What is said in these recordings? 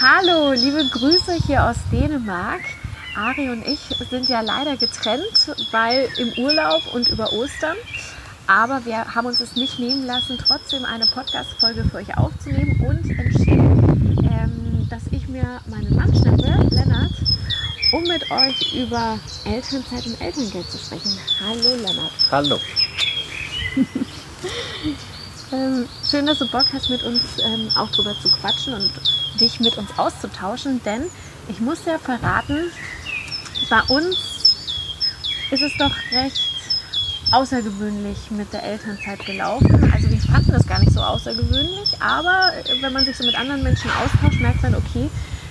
Hallo, liebe Grüße hier aus Dänemark. Ari und ich sind ja leider getrennt, weil im Urlaub und über Ostern. Aber wir haben uns es nicht nehmen lassen, trotzdem eine Podcast-Folge für euch aufzunehmen und entschieden, ähm, dass ich mir meinen Mann schnappe, Lennart, um mit euch über Elternzeit und Elterngeld zu sprechen. Hallo Lennart. Hallo. ähm, schön, dass du Bock hast, mit uns ähm, auch drüber zu quatschen und dich mit uns auszutauschen, denn ich muss ja verraten, bei uns ist es doch recht außergewöhnlich mit der Elternzeit gelaufen. Also wir fanden das gar nicht so außergewöhnlich, aber wenn man sich so mit anderen Menschen austauscht, merkt man, okay,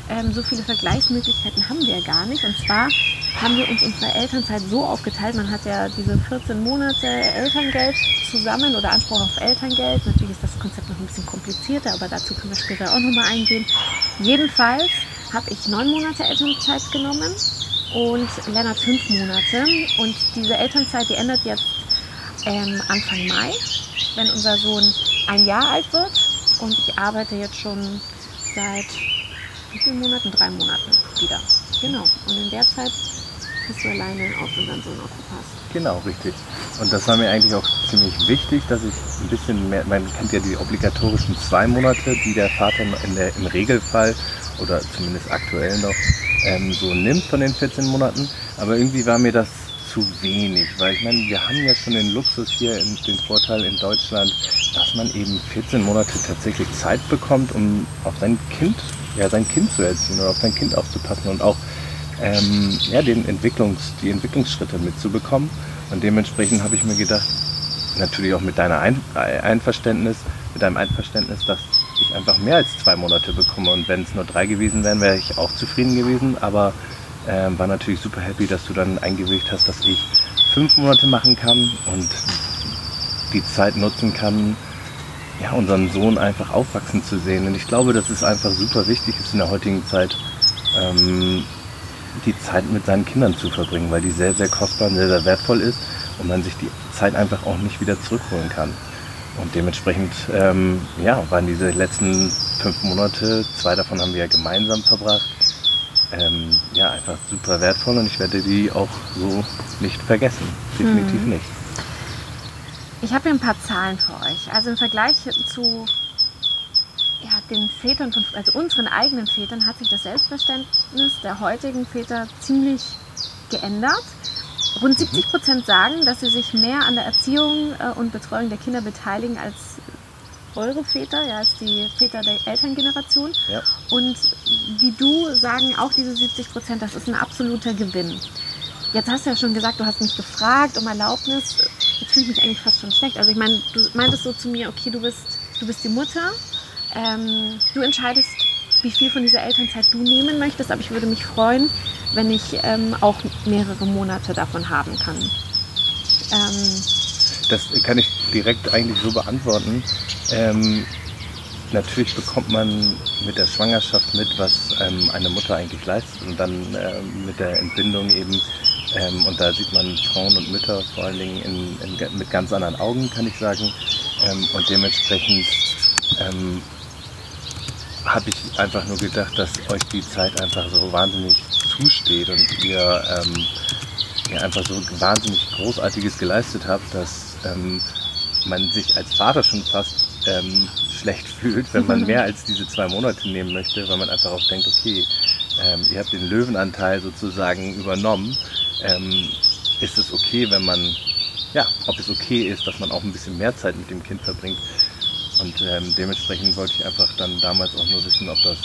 ähm, so viele Vergleichsmöglichkeiten haben wir gar nicht. Und zwar haben wir uns unsere Elternzeit so aufgeteilt. Man hat ja diese 14 Monate Elterngeld zusammen oder Anspruch auf Elterngeld. Natürlich ist das Konzept noch ein bisschen komplizierter, aber dazu können wir später auch nochmal eingehen. Jedenfalls habe ich neun Monate Elternzeit genommen und Lennart fünf Monate. Und diese Elternzeit, die endet jetzt ähm, Anfang Mai, wenn unser Sohn ein Jahr alt wird. Und ich arbeite jetzt schon seit wie vielen Monaten? Drei Monaten wieder. Genau. Und in der Zeit hast du alleine auf unseren Sohn aufgepasst. Genau, richtig. Und das war mir eigentlich auch ziemlich wichtig, dass ich ein bisschen mehr, man kennt ja die obligatorischen zwei Monate, die der Vater in der, im Regelfall oder zumindest aktuell noch ähm, so nimmt von den 14 Monaten. Aber irgendwie war mir das zu wenig, weil ich meine, wir haben ja schon den Luxus hier, in, den Vorteil in Deutschland, dass man eben 14 Monate tatsächlich Zeit bekommt, um auf sein Kind, ja, sein Kind zu erziehen oder auf sein Kind aufzupassen und auch ähm, ja, den Entwicklungs-, die Entwicklungsschritte mitzubekommen. Und dementsprechend habe ich mir gedacht, natürlich auch mit deiner Ein Einverständnis, mit deinem Einverständnis, dass ich einfach mehr als zwei Monate bekomme. Und wenn es nur drei gewesen wären, wäre ich auch zufrieden gewesen. Aber äh, war natürlich super happy, dass du dann eingewilligt hast, dass ich fünf Monate machen kann und die Zeit nutzen kann, ja, unseren Sohn einfach aufwachsen zu sehen. Und ich glaube, dass es einfach super wichtig ist in der heutigen Zeit, ähm, die Zeit mit seinen Kindern zu verbringen, weil die sehr, sehr kostbar und sehr, sehr wertvoll ist und man sich die Zeit einfach auch nicht wieder zurückholen kann. Und dementsprechend ähm, ja, waren diese letzten fünf Monate, zwei davon haben wir ja gemeinsam verbracht, ähm, ja, einfach super wertvoll und ich werde die auch so nicht vergessen. Definitiv hm. nicht. Ich habe hier ein paar Zahlen für euch. Also im Vergleich zu ja, den Vätern, von, also unseren eigenen Vätern, hat sich das Selbstverständnis der heutigen Väter ziemlich geändert. Rund 70 mhm. Prozent sagen, dass sie sich mehr an der Erziehung äh, und Betreuung der Kinder beteiligen als eure Väter, ja, als die Väter der Elterngeneration. Ja. Und wie du sagen auch diese 70 Prozent, das ist ein absoluter Gewinn. Jetzt hast du ja schon gesagt, du hast mich gefragt um Erlaubnis. Jetzt fühle ich mich eigentlich fast schon schlecht. Also ich meine, du meintest so zu mir, okay, du bist, du bist die Mutter ähm, du entscheidest, wie viel von dieser Elternzeit du nehmen möchtest, aber ich würde mich freuen, wenn ich ähm, auch mehrere Monate davon haben kann. Ähm, das kann ich direkt eigentlich so beantworten. Ähm, natürlich bekommt man mit der Schwangerschaft mit, was ähm, eine Mutter eigentlich leistet und dann ähm, mit der Entbindung eben. Ähm, und da sieht man Frauen und Mütter vor allen Dingen in, in, mit ganz anderen Augen, kann ich sagen. Ähm, und dementsprechend habe ich einfach nur gedacht, dass euch die Zeit einfach so wahnsinnig zusteht und ihr, ähm, ihr einfach so wahnsinnig Großartiges geleistet habt, dass ähm, man sich als Vater schon fast ähm, schlecht fühlt, wenn man mehr als diese zwei Monate nehmen möchte, weil man einfach auch denkt, okay, ähm, ihr habt den Löwenanteil sozusagen übernommen. Ähm, ist es okay, wenn man, ja, ob es okay ist, dass man auch ein bisschen mehr Zeit mit dem Kind verbringt. Und ähm, dementsprechend wollte ich einfach dann damals auch nur wissen, ob das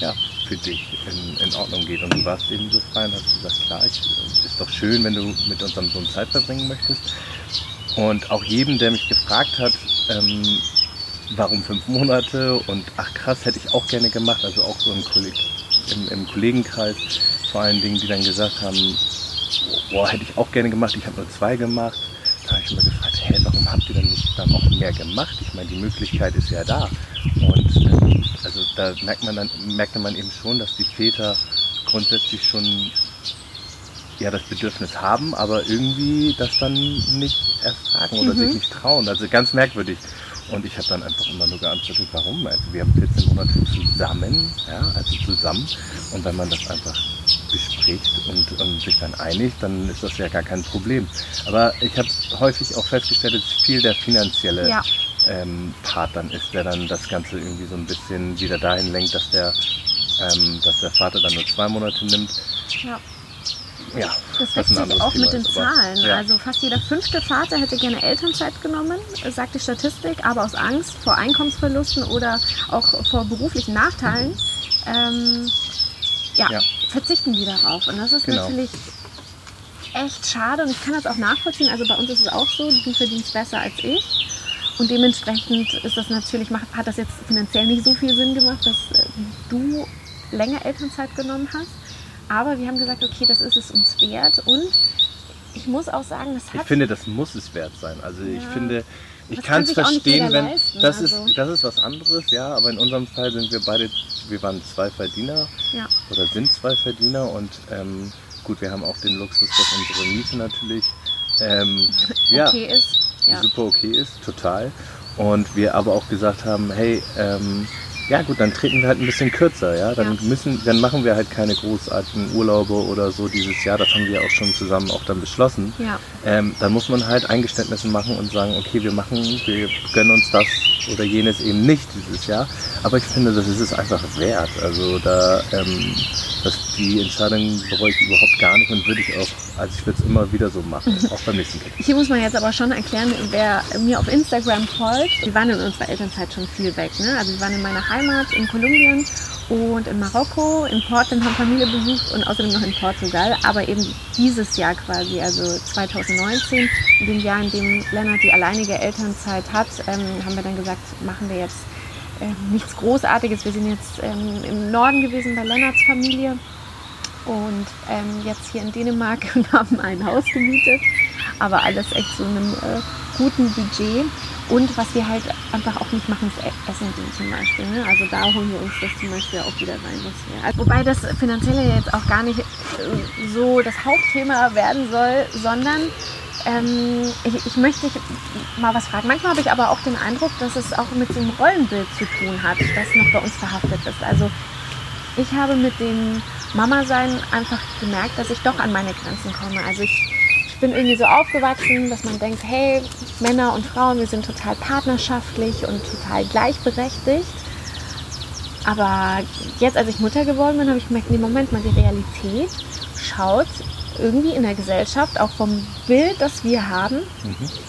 ja, für dich in, in Ordnung geht. Und du warst eben so frei und hast gesagt, klar, ich, ist doch schön, wenn du mit unserem Sohn Zeit verbringen möchtest. Und auch jedem, der mich gefragt hat, ähm, warum fünf Monate und ach krass, hätte ich auch gerne gemacht, also auch so im, Kolleg im, im Kollegenkreis vor allen Dingen, die dann gesagt haben, boah, hätte ich auch gerne gemacht, ich habe nur zwei gemacht. Da habe ich mir gefragt, habt ihr denn nicht dann auch mehr gemacht? Ich meine, die Möglichkeit ist ja da. Und ähm, also da merkt man dann, merkte man eben schon, dass die Väter grundsätzlich schon ja das Bedürfnis haben, aber irgendwie das dann nicht erfragen oder Mhm. sich nicht trauen. Also ganz merkwürdig. Und ich habe dann einfach immer nur geantwortet, warum? Also wir haben 14 Monate zusammen, ja, also zusammen. Und wenn man das einfach bespricht und, und sich dann einigt, dann ist das ja gar kein Problem. Aber ich habe häufig auch festgestellt, dass viel der finanzielle Ja. ähm, Part dann ist, der dann das Ganze irgendwie so ein bisschen wieder dahin lenkt, dass der, ähm, dass der Vater dann nur zwei Monate nimmt. Ja. Ja, Das wächst sich auch Thema mit den Zahlen. Ja. Also fast jeder fünfte Vater hätte gerne Elternzeit genommen, sagt die Statistik, aber aus Angst vor Einkommensverlusten oder auch vor beruflichen Nachteilen ähm, ja, Ja. verzichten die darauf. Und das ist Genau. natürlich echt schade und ich kann das auch nachvollziehen. Also bei uns ist es auch so, du verdienst besser als ich. Und dementsprechend ist das natürlich, hat das jetzt finanziell nicht so viel Sinn gemacht, dass äh, du länger Elternzeit genommen hast. Aber wir haben gesagt, okay, das ist es uns wert. Und ich muss auch sagen, das Ich hat finde, das muss es wert sein. Also ich Ja. finde, ich kann es verstehen, wenn leisten, das also. ist das ist was anderes, ja. Aber in unserem Fall sind wir beide, wir waren zwei Verdiener ja, oder sind zwei Verdiener und ähm, gut, wir haben auch den Luxus, dass unsere Miete natürlich ähm, ja, okay ist. Ja. super okay ist, total. Und wir aber auch gesagt haben, hey, ähm, ja gut, dann treten wir halt ein bisschen kürzer, ja. Dann Ja. müssen, dann machen wir halt keine großartigen Urlaube oder so dieses Jahr. Das haben wir auch schon zusammen auch dann beschlossen. ja. Ähm, dann muss man halt Eingeständnisse machen und sagen, okay, wir machen, wir gönnen uns das oder jenes eben nicht dieses Jahr. Aber ich finde, das ist es einfach wert. Also da, ähm, das, die Entscheidung bereue ich überhaupt gar nicht und würde ich auch, also ich würde es immer wieder so machen, auch beim nächsten Kind. Hier muss man jetzt aber schon erklären, wer mir auf Instagram folgt, wir waren in unserer Elternzeit schon viel weg. Ne? Also wir waren in meiner Heimat in Kolumbien und in Marokko, in Portland haben Familie besucht und außerdem noch in Portugal. Aber eben dieses Jahr quasi, also 2019, in dem Jahr, in dem Lennart die alleinige Elternzeit hat, ähm, haben wir dann gesagt, machen wir jetzt ähm, nichts Großartiges. Wir sind jetzt ähm, im Norden gewesen bei Lennarts Familie und ähm, jetzt hier in Dänemark und haben ein Haus gemietet, aber alles echt zu einem äh, guten Budget. Und was wir halt einfach auch nicht machen, ist E- Essen zum Beispiel. Ne? Also da holen wir uns das zum Beispiel auch wieder rein. Was wir, also, wobei das Finanzielle jetzt auch gar nicht äh, so das Hauptthema werden soll, sondern ähm, ich, ich möchte dich mal was fragen. Manchmal habe ich aber auch den Eindruck, dass es auch mit dem Rollenbild zu tun hat, das noch bei uns verhaftet ist. Also ich habe mit dem Mama-Sein einfach gemerkt, dass ich doch an meine Grenzen komme. Also ich bin irgendwie so aufgewachsen, dass man denkt, hey, Männer und Frauen, wir sind total partnerschaftlich und total gleichberechtigt. Aber jetzt, als ich Mutter geworden bin, habe ich gemerkt, nee, Moment mal, die Realität schaut irgendwie in der Gesellschaft, auch vom Bild, das wir haben,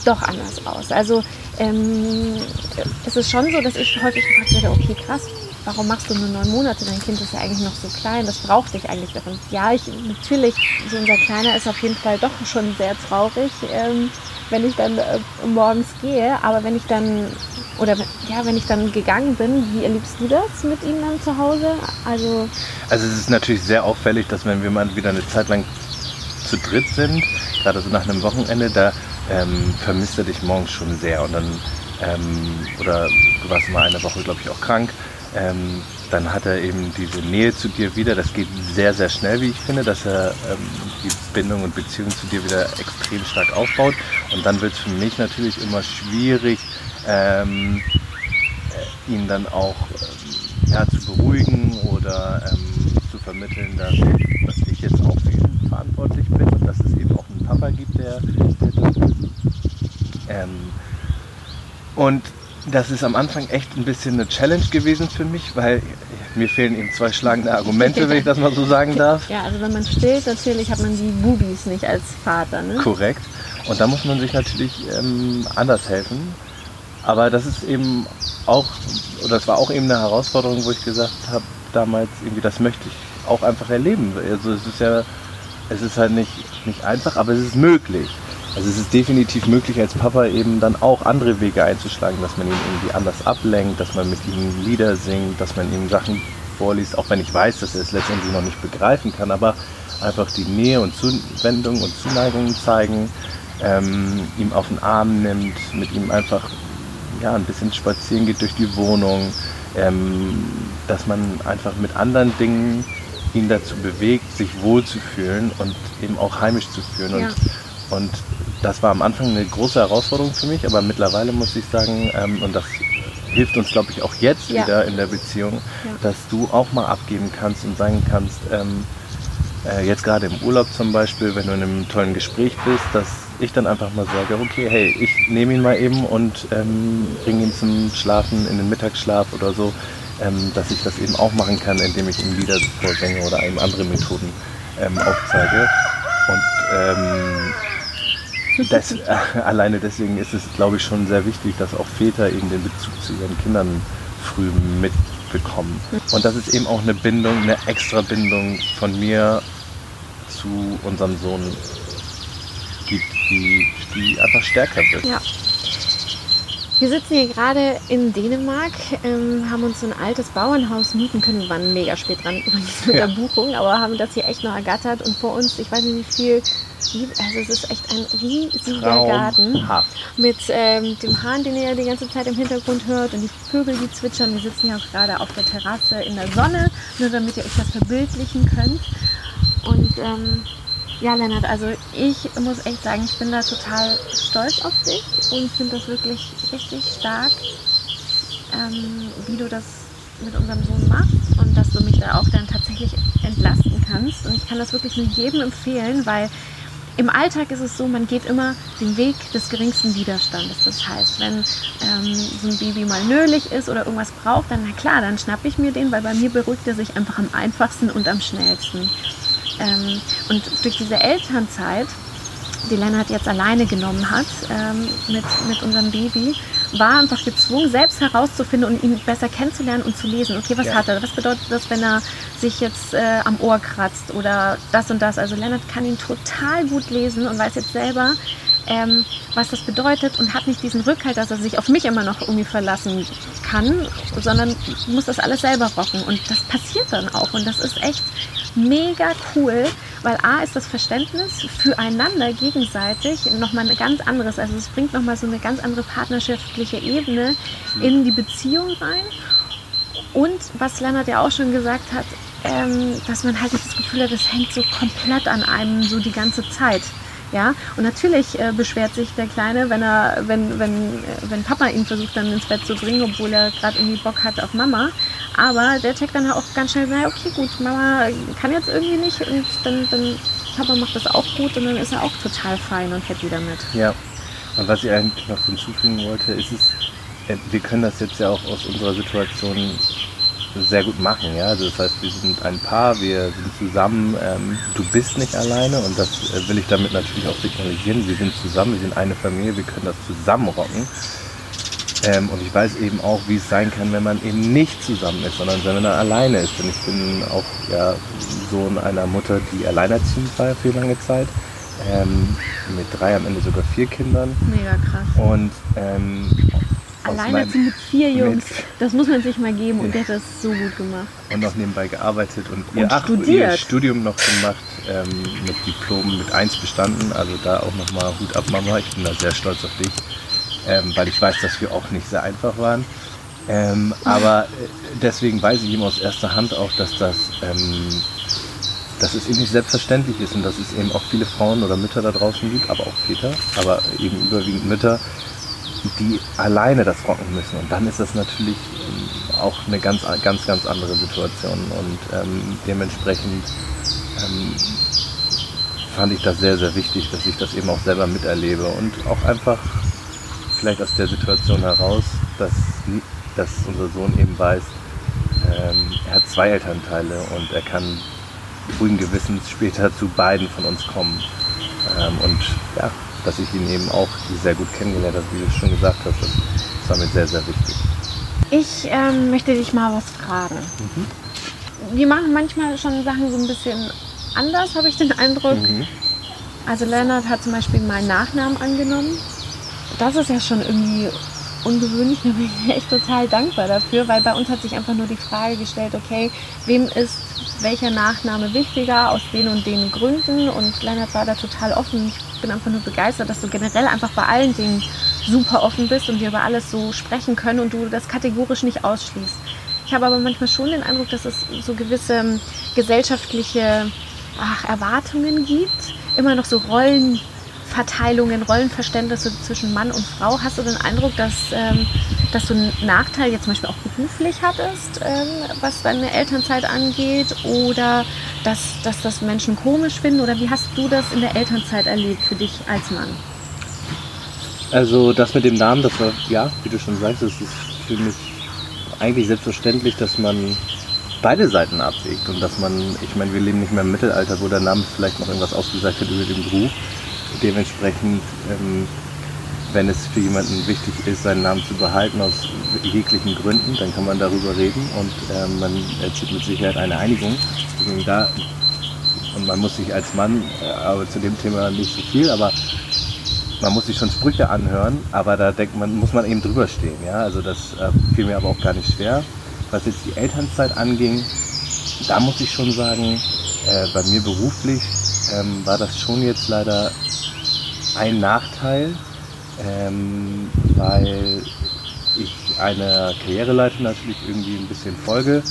doch anders aus. Also ähm, es ist schon so, dass ich häufig gefragt werde, okay, krass, warum machst du nur neun Monate? Dein Kind ist ja eigentlich noch so klein, das braucht dich eigentlich davon. Ja, ich natürlich, so unser Kleiner ist auf jeden Fall doch schon sehr traurig, ähm, wenn ich dann äh, morgens gehe, aber wenn ich dann oder ja, wenn ich dann gegangen bin, wie erlebst du das mit ihm dann zu Hause? Also Also es ist natürlich sehr auffällig, dass wenn wir mal wieder eine Zeit lang zu dritt sind, gerade so nach einem Wochenende, da ähm, vermisst er dich morgens schon sehr. Und dann, ähm, oder du warst mal eine Woche, glaube ich, auch krank, ähm, dann hat er eben diese Nähe zu dir wieder. Das geht sehr, sehr schnell, wie ich finde, dass er ähm, die Bindung und Beziehung zu dir wieder extrem stark aufbaut. Und dann wird es für mich natürlich immer schwierig, ähm, äh, ihn dann auch ähm, ja, zu beruhigen oder ähm, zu vermitteln, dass, dass ich jetzt auch verantwortlich bin und dass es eben auch einen Papa gibt, der, der da ist. Ähm, und das ist am Anfang echt ein bisschen eine Challenge gewesen für mich, weil mir fehlen eben zwei schlagende Argumente, wenn ich das mal so sagen darf. ja, also wenn man stillt, natürlich hat man die Bubis nicht als Vater. Ne? Korrekt. Und da muss man sich natürlich ähm, anders helfen. Aber das ist eben auch, oder das war auch eben eine Herausforderung, wo ich gesagt habe, damals irgendwie, das möchte ich auch einfach erleben. Also es ist ja, es ist halt nicht, nicht einfach, aber es ist möglich. Also es ist definitiv möglich, als Papa eben dann auch andere Wege einzuschlagen, dass man ihn irgendwie anders ablenkt, dass man mit ihm Lieder singt, dass man ihm Sachen vorliest, auch wenn ich weiß, dass er es letztendlich noch nicht begreifen kann. Aber einfach die Nähe und Zuwendung und Zuneigung zeigen, ähm, ihm auf den Arm nimmt, mit ihm einfach ja, ein bisschen spazieren geht durch die Wohnung, ähm, dass man einfach mit anderen Dingen ihn dazu bewegt, sich wohlzufühlen und eben auch heimisch zu fühlen. Ja. Und, und das war am Anfang eine große Herausforderung für mich, aber mittlerweile muss ich sagen, ähm, und das hilft uns, glaube ich, auch jetzt ja. wieder in der Beziehung, ja. dass du auch mal abgeben kannst und sagen kannst, ähm, äh, jetzt gerade im Urlaub zum Beispiel, wenn du in einem tollen Gespräch bist, dass ich dann einfach mal sage, okay, hey, ich nehme ihn mal eben und ähm, bringe ihn zum Schlafen in den Mittagsschlaf oder so, ähm, dass ich das eben auch machen kann, indem ich ihm Lieder vorsinge oder eben andere Methoden ähm, aufzeige. Und ähm, das, äh, alleine deswegen ist es, glaube ich, schon sehr wichtig, dass auch Väter eben den Bezug zu ihren Kindern früh mitbekommen. Und das ist eben auch eine Bindung, eine extra Bindung von mir zu unserem Sohn gibt, die, die einfach stärker wird. Ja. Wir sitzen hier gerade in Dänemark, ähm, haben uns so ein altes Bauernhaus mieten können. Wir waren mega spät dran übrigens mit ja. der Buchung, aber haben das hier echt noch ergattert. Und vor uns, ich weiß nicht wie viel, also es ist echt ein riesiger Garten mit ähm, dem Hahn, den ihr die ganze Zeit im Hintergrund hört und die Vögel, die zwitschern. Wir sitzen hier auch gerade auf der Terrasse in der Sonne, nur damit ihr euch das verbildlichen könnt. Und ähm, ja, Lennart, also ich muss echt sagen, ich bin da total stolz auf dich und finde das wirklich richtig stark, ähm, wie du das mit unserem Sohn machst und dass du mich da auch dann tatsächlich entlasten kannst. Und ich kann das wirklich nur jedem empfehlen, weil im Alltag ist es so, man geht immer den Weg des geringsten Widerstandes. Das heißt, wenn ähm, so ein Baby mal nölig ist oder irgendwas braucht, dann na klar, dann schnappe ich mir den, weil bei mir beruhigt er sich einfach am einfachsten und am schnellsten. Ähm, und durch diese Elternzeit, die Lennart jetzt alleine genommen hat ähm, mit, mit unserem Baby, war einfach gezwungen, selbst herauszufinden und ihn besser kennenzulernen und zu lesen. Okay, was ja. hat er? Was bedeutet das, wenn er sich jetzt äh, am Ohr kratzt oder das und das? Also Lennart kann ihn total gut lesen und weiß jetzt selber, ähm, was das bedeutet und hat nicht diesen Rückhalt, dass er sich auf mich immer noch irgendwie verlassen kann, sondern muss das alles selber rocken. Und das passiert dann auch. Und das ist echt mega cool, weil A ist das Verständnis füreinander gegenseitig nochmal ein ganz anderes. Also es bringt nochmal so eine ganz andere partnerschaftliche Ebene in die Beziehung rein. Und was Lennart ja auch schon gesagt hat, ähm, dass man halt das Gefühl hat, das hängt so komplett an einem so die ganze Zeit. Ja, und natürlich äh, beschwert sich der Kleine, wenn er, wenn, wenn, äh, wenn Papa ihn versucht dann ins Bett zu bringen, obwohl er gerade irgendwie Bock hat auf Mama. Aber der checkt dann auch ganz schnell, naja, okay, gut, Mama kann jetzt irgendwie nicht und dann, dann Papa macht das auch gut und dann ist er auch total fein und happy damit. Ja. Und was ich eigentlich noch hinzufügen wollte, ist es, äh, wir können das jetzt ja auch aus unserer Situation sehr gut machen. Ja? Also das heißt, wir sind ein Paar, wir sind zusammen, ähm, du bist nicht alleine und das äh, will ich damit natürlich auch signalisieren. Wir sind zusammen, wir sind eine Familie, wir können das zusammen rocken. Ähm, und ich weiß eben auch, wie es sein kann, wenn man eben nicht zusammen ist, sondern wenn man alleine ist. Denn ich bin auch ja, Sohn einer Mutter, die alleinerziehend war für lange Zeit. Ähm, mit drei, am Ende sogar vier Kindern. Mega krass. Und ähm, Alleinerziehend mit vier Jungs, mit das muss man sich mal geben und der hat das so gut gemacht. Und noch nebenbei gearbeitet und, und ihr, ach, ihr, Studium noch gemacht, ähm, mit Diplom mit 1 bestanden. Also da auch nochmal Hut ab, Mama. Ich bin da sehr stolz auf dich, ähm, weil ich weiß, dass wir auch nicht sehr einfach waren. Ähm, aber äh, deswegen weiß ich ihm aus erster Hand auch, dass das ähm, dass es eben nicht selbstverständlich ist und dass es eben auch viele Frauen oder Mütter da draußen gibt, aber auch Väter, aber eben überwiegend Mütter, die alleine das rocken müssen. Und dann ist das natürlich ähm, auch eine ganz, ganz, ganz andere Situation. Und ähm, dementsprechend ähm, fand ich das sehr, sehr wichtig, dass ich das eben auch selber miterlebe und auch einfach vielleicht aus der Situation heraus, dass, dass unser Sohn eben weiß, ähm, er hat zwei Elternteile und er kann ruhigen Gewissens später zu beiden von uns kommen. Ähm, und ja, dass ich ihn eben auch sehr gut kennengelernt habe, wie du schon gesagt hast. Das, das war mir sehr, sehr wichtig. Ich ähm, möchte dich mal was fragen. Mhm. Wir machen manchmal schon Sachen so ein bisschen anders, habe ich den Eindruck. Mhm. Also Leonard hat zum Beispiel meinen Nachnamen angenommen. Das ist ja schon irgendwie ungewöhnlich, da bin ich echt total dankbar dafür, weil bei uns hat sich einfach nur die Frage gestellt, okay, wem ist welcher Nachname wichtiger aus den und den Gründen und Lennart war da total offen. Ich bin einfach nur begeistert, dass du generell einfach bei allen Dingen super offen bist und wir über alles so sprechen können und du das kategorisch nicht ausschließt. Ich habe aber manchmal schon den Eindruck, dass es so gewisse ähm, gesellschaftliche ach, Erwartungen gibt, immer noch so Rollen Rollenverteilungen, Rollenverständnisse zwischen Mann und Frau. Hast du den Eindruck, dass, ähm, dass du einen Nachteil jetzt zum Beispiel auch beruflich hattest, ähm, was deine Elternzeit angeht? Oder dass, dass das Menschen komisch finden? Oder wie hast du das in der Elternzeit erlebt für dich als Mann? Also das mit dem Namen, das war, ja, wie du schon sagst, es ist für mich eigentlich selbstverständlich, dass man beide Seiten abwägt und dass man, ich meine, wir leben nicht mehr im Mittelalter, wo der Name vielleicht noch irgendwas ausgesagt hat über den Beruf, dementsprechend, ähm, wenn es für jemanden wichtig ist, seinen Namen zu behalten aus jeglichen Gründen, dann kann man darüber reden und äh, man erzielt mit Sicherheit eine Einigung. Da, und man muss sich als Mann, äh, aber zu dem Thema nicht so viel, aber man muss sich schon Sprüche anhören, aber da denkt man, muss man eben drüber stehen. Ja? Also das äh, fiel mir aber auch gar nicht schwer. Was jetzt die Elternzeit anging, da muss ich schon sagen, äh, bei mir beruflich ähm, war das schon jetzt leider ein Nachteil, ähm, weil ich einer Karriereleiter natürlich irgendwie ein bisschen folge.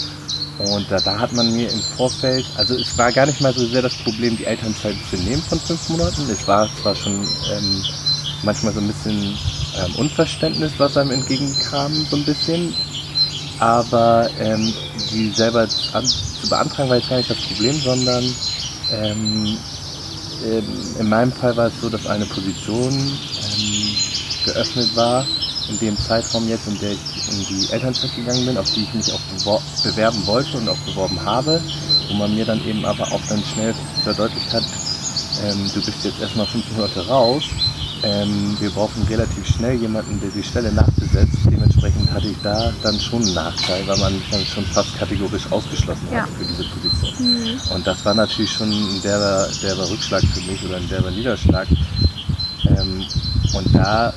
Und da, da, hat man mir im Vorfeld, also es war gar nicht mal so sehr das Problem, die Elternzeit zu nehmen von fünf Monaten. Es war zwar schon ähm, manchmal so ein bisschen ähm, Unverständnis, was einem entgegenkam, so ein bisschen. Aber ähm, die selber zu beantragen war jetzt gar nicht das Problem, sondern ähm, in meinem Fall war es so, dass eine Position ähm, geöffnet war in dem Zeitraum jetzt, in der ich in die Elternzeit gegangen bin, auf die ich mich auch bewerben wollte und auch beworben habe, wo man mir dann eben aber auch dann schnell verdeutlicht hat, ähm, du bist jetzt erstmal fünf Monate raus ähm, wir brauchen relativ schnell jemanden, der die Stelle nachbesetzt. Dementsprechend hatte ich da dann schon einen Nachteil, weil man mich dann schon fast kategorisch ausgeschlossen ja. hat für diese Position. Mhm. Und das war natürlich schon ein derber, derber Rückschlag für mich oder ein derber Niederschlag. Ähm, und da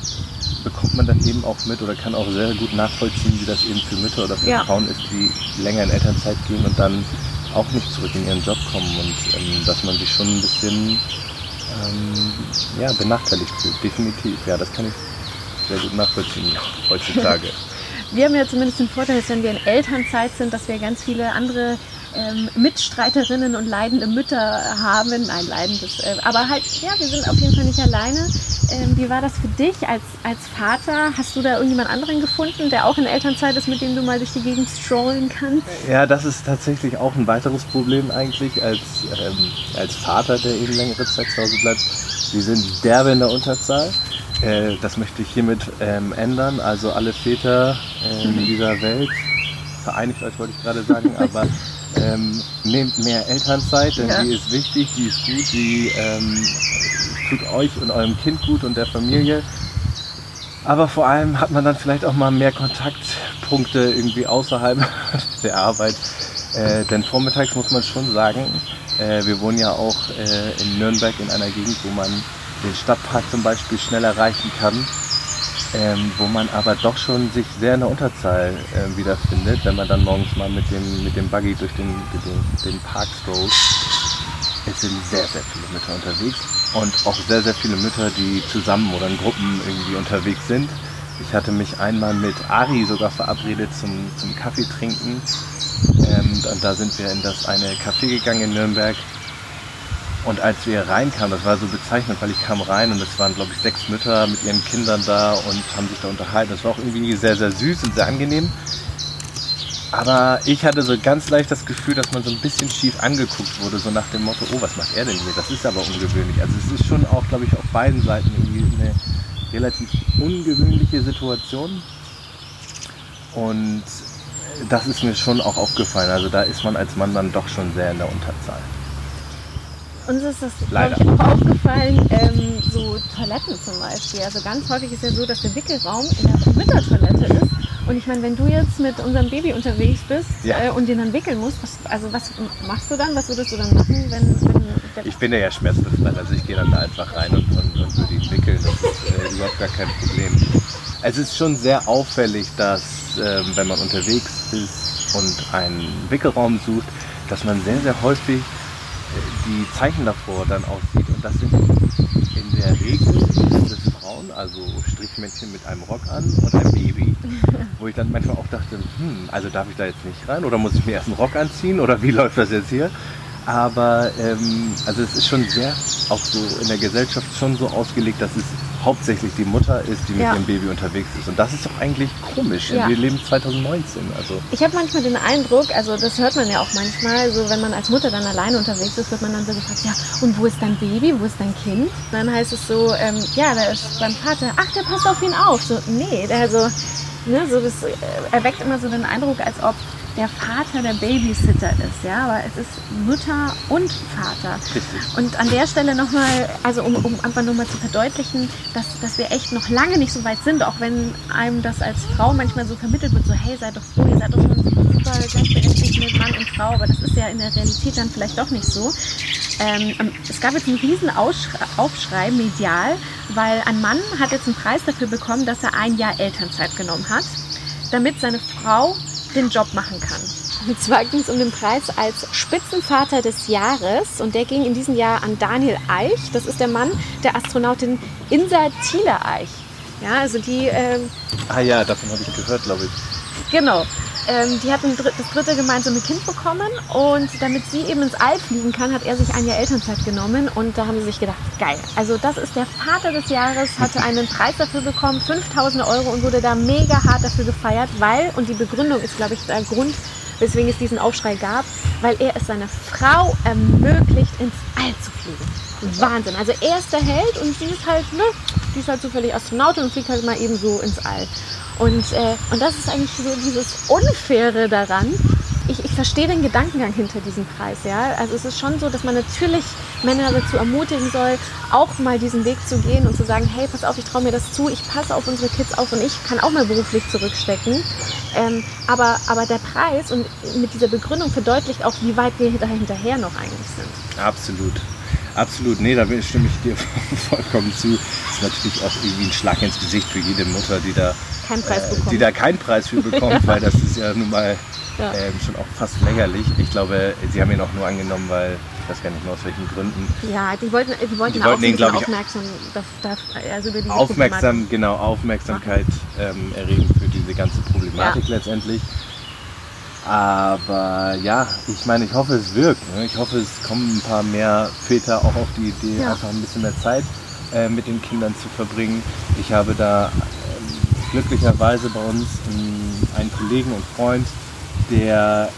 bekommt man dann eben auch mit oder kann auch sehr gut nachvollziehen, wie das eben für Mütter oder für ja. Frauen ist, die länger in Elternzeit gehen und dann auch nicht zurück in ihren Job kommen und ähm, dass man sich schon ein bisschen ähm, ja, benachteiligt fühlt. Definitiv, ja, das kann ich sehr gut nachvollziehen heutzutage. wir haben ja zumindest den Vorteil, dass wenn wir in Elternzeit sind, dass wir ganz viele andere ähm, Mitstreiterinnen und leidende Mütter haben. Nein, leidendes. Äh, aber halt, ja, wir sind auf jeden Fall nicht alleine. Ähm, wie war das für dich als, als Vater? Hast du da irgendjemand anderen gefunden, der auch in Elternzeit ist, mit dem du mal durch die Gegend strollen kannst? Ja, das ist tatsächlich auch ein weiteres Problem eigentlich als, ähm, als Vater, der eben längere Zeit zu Hause bleibt. Wir sind derbe in der Unterzahl. Äh, das möchte ich hiermit ähm, ändern. Also alle Väter äh, in mhm. dieser Welt, vereinigt euch wollte ich gerade sagen, aber ähm, nehmt mehr Elternzeit, denn ja. die ist wichtig, die ist gut, die ähm, tut euch und eurem Kind gut und der Familie. Aber vor allem hat man dann vielleicht auch mal mehr Kontaktpunkte irgendwie außerhalb der Arbeit. Äh, denn vormittags muss man schon sagen, äh, wir wohnen ja auch äh, in Nürnberg in einer Gegend, wo man den Stadtpark zum Beispiel schnell erreichen kann ähm, wo man aber doch schon sich sehr in der Unterzahl äh, wiederfindet, wenn man dann morgens mal mit dem, mit dem Buggy durch den, den, den Park strollt. Es sind sehr, sehr viele Mütter unterwegs und auch sehr, sehr viele Mütter, die zusammen oder in Gruppen irgendwie unterwegs sind. Ich hatte mich einmal mit Ari sogar verabredet zum, zum Kaffee trinken. Ähm, und da sind wir in das eine Café gegangen in Nürnberg und als wir reinkamen, das war so bezeichnend, weil ich kam rein und es waren, glaube ich, sechs Mütter mit ihren Kindern da und haben sich da unterhalten. Das war auch irgendwie sehr, sehr süß und sehr angenehm. Aber ich hatte so ganz leicht das Gefühl, dass man so ein bisschen schief angeguckt wurde, so nach dem Motto, oh, was macht er denn hier? Das ist aber ungewöhnlich. Also es ist schon auch, glaube ich, auf beiden Seiten irgendwie eine relativ ungewöhnliche Situation. Und das ist mir schon auch aufgefallen. Also da ist man als Mann dann doch schon sehr in der Unterzahl. Uns ist das Leider. Ich, aufgefallen, ähm, so Toiletten zum Beispiel. Also ganz häufig ist ja so, dass der Wickelraum in der Müttertoilette ist. Und ich meine, wenn du jetzt mit unserem Baby unterwegs bist ja. äh, und den dann wickeln musst, was, also was machst du dann? Was würdest du dann machen, wenn, wenn Ich bin ja, ja schmerzbefreit, also ich gehe dann da einfach rein und, und, und würde ihn wickeln. Das ist äh, überhaupt gar kein Problem. Es ist schon sehr auffällig, dass ähm, wenn man unterwegs ist und einen Wickelraum sucht, dass man sehr, sehr häufig äh, die Zeichen davor dann auch sieht. Und das sind in der Regel sind es Frauen, also Strichmännchen mit einem Rock an und ein Baby. Wo ich dann manchmal auch dachte, hm, also darf ich da jetzt nicht rein oder muss ich mir erst einen Rock anziehen oder wie läuft das jetzt hier? Aber ähm, also es ist schon sehr, auch so in der Gesellschaft schon so ausgelegt, dass es hauptsächlich die Mutter ist, die mit Ja. ihrem Baby unterwegs ist. Und das ist doch eigentlich komisch. Ja. Wir leben 2019. Also Ich habe manchmal den Eindruck, also das hört man ja auch manchmal, so wenn man als Mutter dann alleine unterwegs ist, wird man dann so gefragt, ja, und wo ist dein Baby, wo ist dein Kind? Dann heißt es so, ähm, ja, der ist beim Vater, ach, der passt auf ihn auf. So, nee, der also, ne, so das äh, erweckt immer so den Eindruck, als ob der Vater der Babysitter ist, ja, aber es ist Mutter und Vater. richtig. Und an der Stelle nochmal, also um, um einfach nochmal zu verdeutlichen, dass, dass wir echt noch lange nicht so weit sind, auch wenn einem das als Frau manchmal so vermittelt wird, so hey, seid doch froh, ihr seid doch schon super gleichberechtigt mit Mann und Frau, aber das ist ja in der Realität dann vielleicht doch nicht so. Ähm, es gab jetzt einen riesen Ausschrei, Aufschrei medial, weil ein Mann hat jetzt einen Preis dafür bekommen, dass er ein Jahr Elternzeit genommen hat, damit seine Frau den Job machen kann. Und zwar ging es um den Preis als Spitzenvater des Jahres und der ging in diesem Jahr an Daniel Eich. Das ist der Mann der Astronautin Insa Thiele Eich. Ja, also die, ähm, Ah ja, davon habe ich gehört, glaube ich. genau, ähm, die hat dr- das dritte gemeinsame Kind bekommen und damit sie eben ins All fliegen kann, hat er sich ein Jahr Elternzeit genommen und da haben sie sich gedacht, geil. Also das ist der Vater des Jahres, hatte einen Preis dafür bekommen, 5000 Euro und wurde da mega hart dafür gefeiert, weil, und die Begründung ist, glaube ich, der Grund, weswegen es diesen Aufschrei gab, weil er es seiner Frau ermöglicht, ins All zu fliegen. Wahnsinn. Also er ist der Held und sie ist halt, ne, die ist halt zufällig Astronautin und fliegt halt mal eben so ins All. Und, äh, und das ist eigentlich so dieses Unfaire daran. Ich, ich verstehe den Gedankengang hinter diesem Preis, ja. Also es ist schon so, dass man natürlich Männer dazu ermutigen soll, auch mal diesen Weg zu gehen und zu sagen, hey, pass auf, ich traue mir das zu, ich passe auf unsere Kids auf und ich kann auch mal beruflich zurückstecken. Ähm, aber, aber der Preis und mit dieser Begründung verdeutlicht auch, wie weit wir hinterher noch eigentlich sind. Absolut. Absolut, nee, da stimme ich dir vollkommen zu. Das ist natürlich auch irgendwie ein Schlag ins Gesicht für jede Mutter, die da, Keinen Preis äh, bekommen. die da keinen Preis für bekommt, weil das ist ja nun mal Ja. ähm, schon auch fast lächerlich. Ich glaube, sie haben ihn auch nur angenommen, weil ich weiß gar nicht mehr aus welchen Gründen. Ja, die wollten, die wollten Die auch wollten ihn, ein bisschen glaub ich, aufmerksam, das, das, also über diese Aufmerksam, genau, Aufmerksamkeit ähm, erregen für diese ganze Problematik letztendlich. Aber ja, ich meine, ich hoffe, es wirkt. Ne? Ich hoffe, es kommen ein paar mehr Väter auch auf die Idee, Ja. einfach ein bisschen mehr Zeit äh, mit den Kindern zu verbringen. Ich habe da glücklicherweise bei uns ähm, einen Kollegen und Freund, der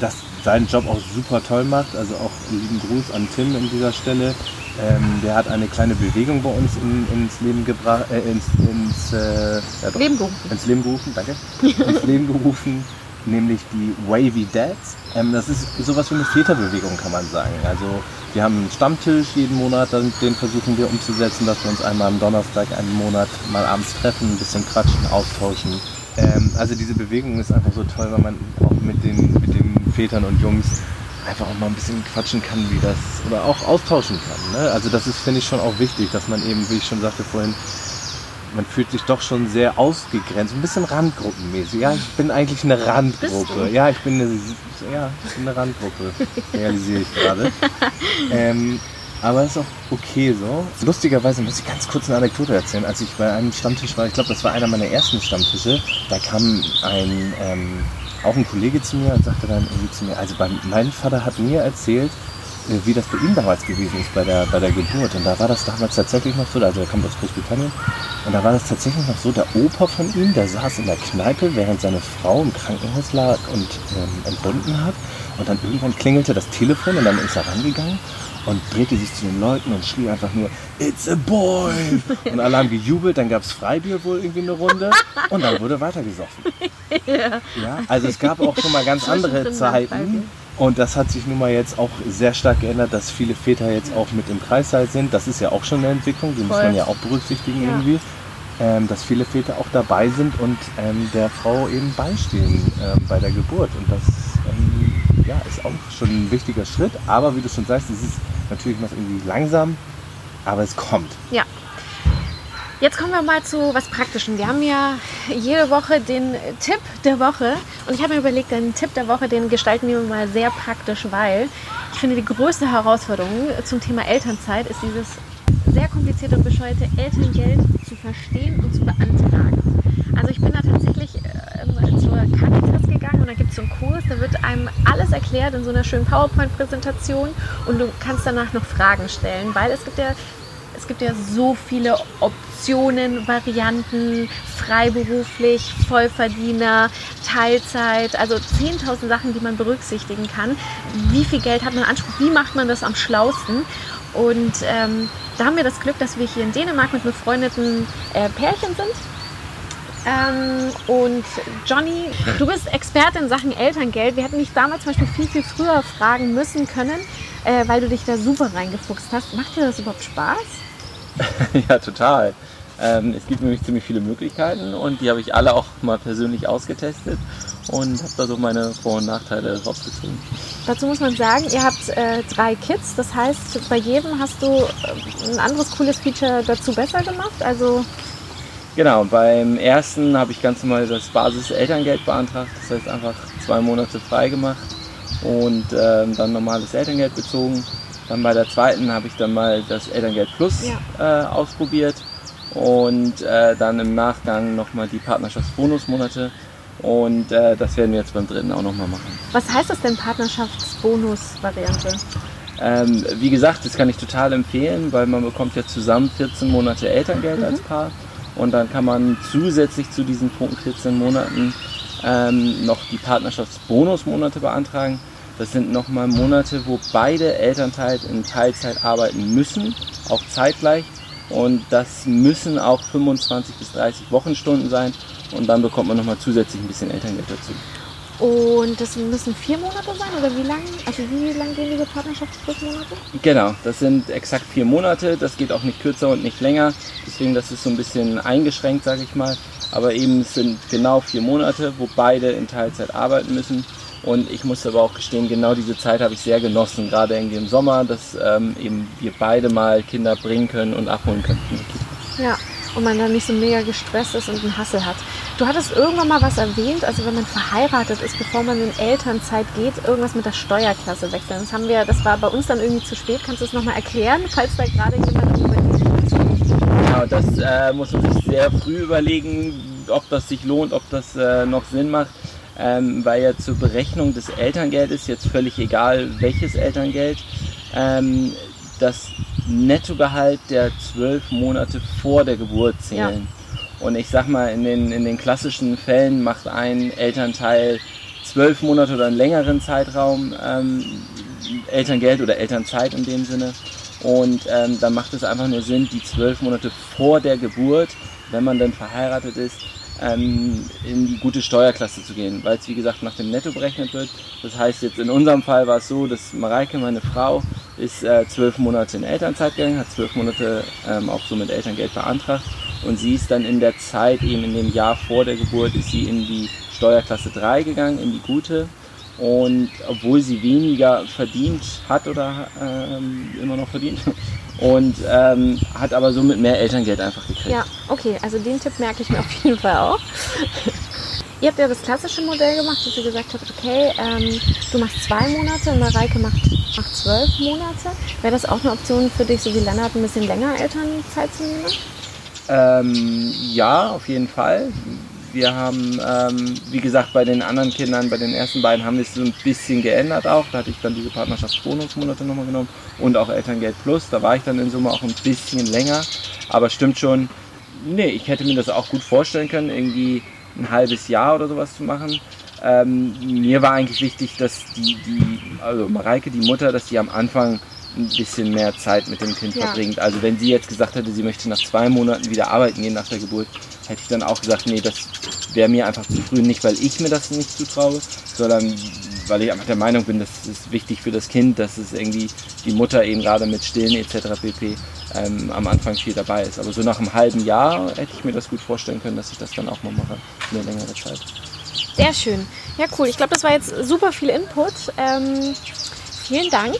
das, seinen Job auch super toll macht. Also auch lieben Gruß an Tim an dieser Stelle. Ähm, der hat eine kleine Bewegung bei uns in, ins Leben gebracht, äh, ins, ins, äh, ja doch, Leben gerufen. ins Leben gerufen, danke, ins Leben gerufen, nämlich die Wavy Dads. Ähm, das ist sowas wie eine Väterbewegung, kann man sagen. Also wir haben einen Stammtisch jeden Monat, den versuchen wir umzusetzen, dass wir uns einmal am Donnerstag einen Monat mal abends treffen, ein bisschen quatschen, austauschen. Ähm, also diese Bewegung ist einfach so toll, weil man auch mit den, mit den Vätern und Jungs einfach auch mal ein bisschen quatschen kann, wie das, oder auch austauschen kann. Ne? Also das ist, finde ich, schon auch wichtig, dass man eben, wie ich schon sagte vorhin, man fühlt sich doch schon sehr ausgegrenzt, ein bisschen randgruppenmäßig. Ja, ich bin eigentlich eine Randgruppe. Ja, ich bin eine, ja, ich bin eine Randgruppe, realisiere ich gerade. Ähm, aber ist auch okay so. Lustigerweise muss ich ganz kurz eine Anekdote erzählen. Als ich bei einem Stammtisch war, ich glaube, das war einer meiner ersten Stammtische, da kam ein, ähm, auch ein Kollege zu mir und sagte dann irgendwie zu mir, also bei, mein Vater hat mir erzählt, äh, wie das bei ihm damals gewesen ist bei der, bei der Geburt. Und da war das damals tatsächlich noch so, also er kommt aus Großbritannien, und da war das tatsächlich noch so, der Opa von ihm, der saß in der Kneipe, während seine Frau im Krankenhaus lag und ähm, entbunden hat. Und dann irgendwann klingelte das Telefon und dann ist er rangegangen und drehte sich zu den Leuten und schrie einfach nur, It's a boy! Und alle haben gejubelt, dann gab es Freibier wohl irgendwie eine Runde und dann wurde weitergesoffen. Ja, also es gab auch schon mal ganz andere. Zeiten. Und das hat sich nun mal jetzt auch sehr stark geändert, dass viele Väter jetzt auch mit im Kreissaal sind. Das ist ja auch schon eine Entwicklung, die muss Voll. man ja auch berücksichtigen Ja. irgendwie. Ähm, dass viele Väter auch dabei sind und ähm, der Frau eben beistehen ähm, bei der Geburt. Und das ähm, ja, ist auch schon ein wichtiger Schritt. Aber wie du schon sagst, es ist natürlich noch irgendwie langsam, aber es kommt. Ja. Jetzt kommen wir mal zu was Praktischem. Wir haben ja jede Woche den Tipp der Woche. Und ich habe mir überlegt, den Tipp der Woche, den gestalten wir mal sehr praktisch, weil ich finde, die größte Herausforderung zum Thema Elternzeit ist dieses sehr komplizierte und bescheuerte Elterngeld zu verstehen und zu beantragen. Also ich bin da tatsächlich äh, zur Caritas gegangen und da gibt es so einen Kurs, da wird einem alles erklärt in so einer schönen PowerPoint-Präsentation und du kannst danach noch Fragen stellen, weil es gibt ja es gibt ja so viele Optionen, Varianten, freiberuflich, Vollverdiener, Teilzeit, also 10.000 Sachen, die man berücksichtigen kann. Wie viel Geld hat man Anspruch? Wie macht man das am schlausten? Und ähm, da haben wir das Glück, dass wir hier in Dänemark mit befreundeten äh, Pärchen sind. Ähm, und Johnny, du bist Experte in Sachen Elterngeld. Wir hätten dich damals zum Beispiel viel, viel früher fragen müssen können, äh, weil du dich da super reingefuchst hast. Macht dir das überhaupt Spaß? ja, total. Ähm, es gibt nämlich ziemlich viele Möglichkeiten und die habe ich alle auch mal persönlich ausgetestet und habe da so meine Vor- und Nachteile rausgezogen. Dazu muss man sagen, ihr habt äh, drei Kids, das heißt, bei jedem hast du äh, ein anderes cooles Feature dazu besser gemacht. Also Genau, beim ersten habe ich ganz normal das Basis-Elterngeld beantragt, das heißt einfach zwei Monate frei gemacht und ähm, dann normales Elterngeld bezogen. Dann bei der zweiten habe ich dann mal das Elterngeld Plus ja. äh, ausprobiert und äh, dann im Nachgang nochmal die Partnerschaftsbonusmonate und äh, das werden wir jetzt beim dritten auch nochmal machen. Was heißt das denn Partnerschaftsbonus-Variante? Ähm, wie gesagt, das kann ich total empfehlen, weil man bekommt ja zusammen 14 Monate Elterngeld mhm. als Paar und dann kann man zusätzlich zu diesen 14 Monaten ähm, noch die Partnerschaftsbonusmonate beantragen. Das sind nochmal Monate, wo beide Elternteile in Teilzeit arbeiten müssen, auch zeitgleich. Und das müssen auch 25 bis 30 Wochenstunden sein. Und dann bekommt man nochmal zusätzlich ein bisschen Elterngeld dazu. Und das müssen vier Monate sein oder wie lang? Also wie lang gehen diese Partnerschaftsmonate? Genau, das sind exakt vier Monate. Das geht auch nicht kürzer und nicht länger. Deswegen das ist so ein bisschen eingeschränkt, sage ich mal. Aber eben es sind genau vier Monate, wo beide in Teilzeit arbeiten müssen. Und ich muss aber auch gestehen, genau diese Zeit habe ich sehr genossen, gerade irgendwie im Sommer, dass ähm, eben wir beide mal Kinder bringen können und abholen können. Ja, und man dann nicht so mega gestresst ist und einen Hassel hat. Du hattest irgendwann mal was erwähnt, also wenn man verheiratet ist, bevor man in Elternzeit geht, irgendwas mit der Steuerklasse wechseln. Das haben wir, das war bei uns dann irgendwie zu spät. Kannst du es nochmal erklären, falls da gerade jemand? Genau, das äh, muss man sich sehr früh überlegen, ob das sich lohnt, ob das äh, noch Sinn macht ähm, weil ja zur Berechnung des Elterngeldes, jetzt völlig egal welches Elterngeld, ähm, das Nettogehalt der zwölf Monate vor der Geburt zählen. Ja. Und ich sag mal, in den, in den klassischen Fällen macht ein Elternteil zwölf Monate oder einen längeren Zeitraum ähm, Elterngeld oder Elternzeit in dem Sinne. Und ähm, dann macht es einfach nur Sinn, die zwölf Monate vor der Geburt, wenn man dann verheiratet ist, ähm, in die gute Steuerklasse zu gehen, weil es wie gesagt nach dem Netto berechnet wird. Das heißt jetzt in unserem Fall war es so, dass Mareike, meine Frau, ist äh, zwölf Monate in Elternzeit gegangen, hat zwölf Monate ähm, auch so mit Elterngeld beantragt und sie ist dann in der Zeit, eben in dem Jahr vor der Geburt, ist sie in die Steuerklasse 3 gegangen, in die gute. Und obwohl sie weniger verdient hat oder ähm, immer noch verdient, und ähm, hat aber somit mehr Elterngeld einfach gekriegt. Ja, okay, also den Tipp merke ich mir auf jeden Fall auch. Ihr habt ja das klassische Modell gemacht, dass ihr gesagt habt, okay, ähm, du machst zwei Monate und Mareike macht, macht zwölf Monate. Wäre das auch eine Option für dich, so wie Lennart, ein bisschen länger Elternzeit zu nehmen? Ähm, ja, auf jeden Fall. Wir haben, ähm, wie gesagt, bei den anderen Kindern, bei den ersten beiden haben wir es so ein bisschen geändert auch. Da hatte ich dann diese Partnerschaftsbonusmonate nochmal genommen und auch Elterngeld Plus. Da war ich dann in Summe auch ein bisschen länger. Aber stimmt schon, nee, ich hätte mir das auch gut vorstellen können, irgendwie ein halbes Jahr oder sowas zu machen. Ähm, mir war eigentlich wichtig, dass die, die, also Mareike, die Mutter, dass die am Anfang ein bisschen mehr Zeit mit dem Kind ja. verbringt. Also wenn sie jetzt gesagt hätte, sie möchte nach zwei Monaten wieder arbeiten gehen nach der Geburt, hätte ich dann auch gesagt, nee, das wäre mir einfach zu früh. Nicht, weil ich mir das nicht zutraue, sondern weil ich einfach der Meinung bin, das ist wichtig für das Kind, dass es irgendwie die Mutter eben gerade mit Stillen etc. pp. Ähm, am Anfang viel dabei ist. Aber so nach einem halben Jahr hätte ich mir das gut vorstellen können, dass ich das dann auch mal mache, eine längere Zeit. Sehr schön. Ja, cool. Ich glaube, das war jetzt super viel Input. Ähm, vielen Dank.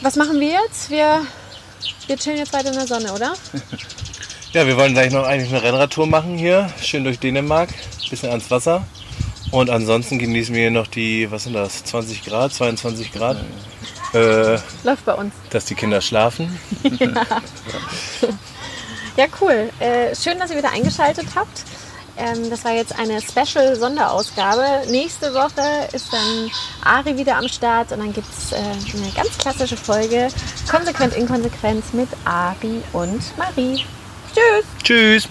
Was machen wir jetzt? Wir, wir chillen jetzt weiter in der Sonne, oder? Ja, wir wollen gleich noch eigentlich eine Rennradtour machen hier, schön durch Dänemark, bisschen ans Wasser. Und ansonsten genießen wir hier noch die, was sind das, 20 Grad, 22 Grad. Äh, Läuft bei uns. dass die Kinder schlafen. Ja, cool. Äh, schön, dass ihr wieder eingeschaltet habt. Ähm, das war jetzt eine Special-Sonderausgabe. Nächste Woche ist dann Ari wieder am Start und dann gibt es äh, eine ganz klassische Folge Konsequent Inkonsequenz mit Ari und Marie. Tschüss! Tschüss!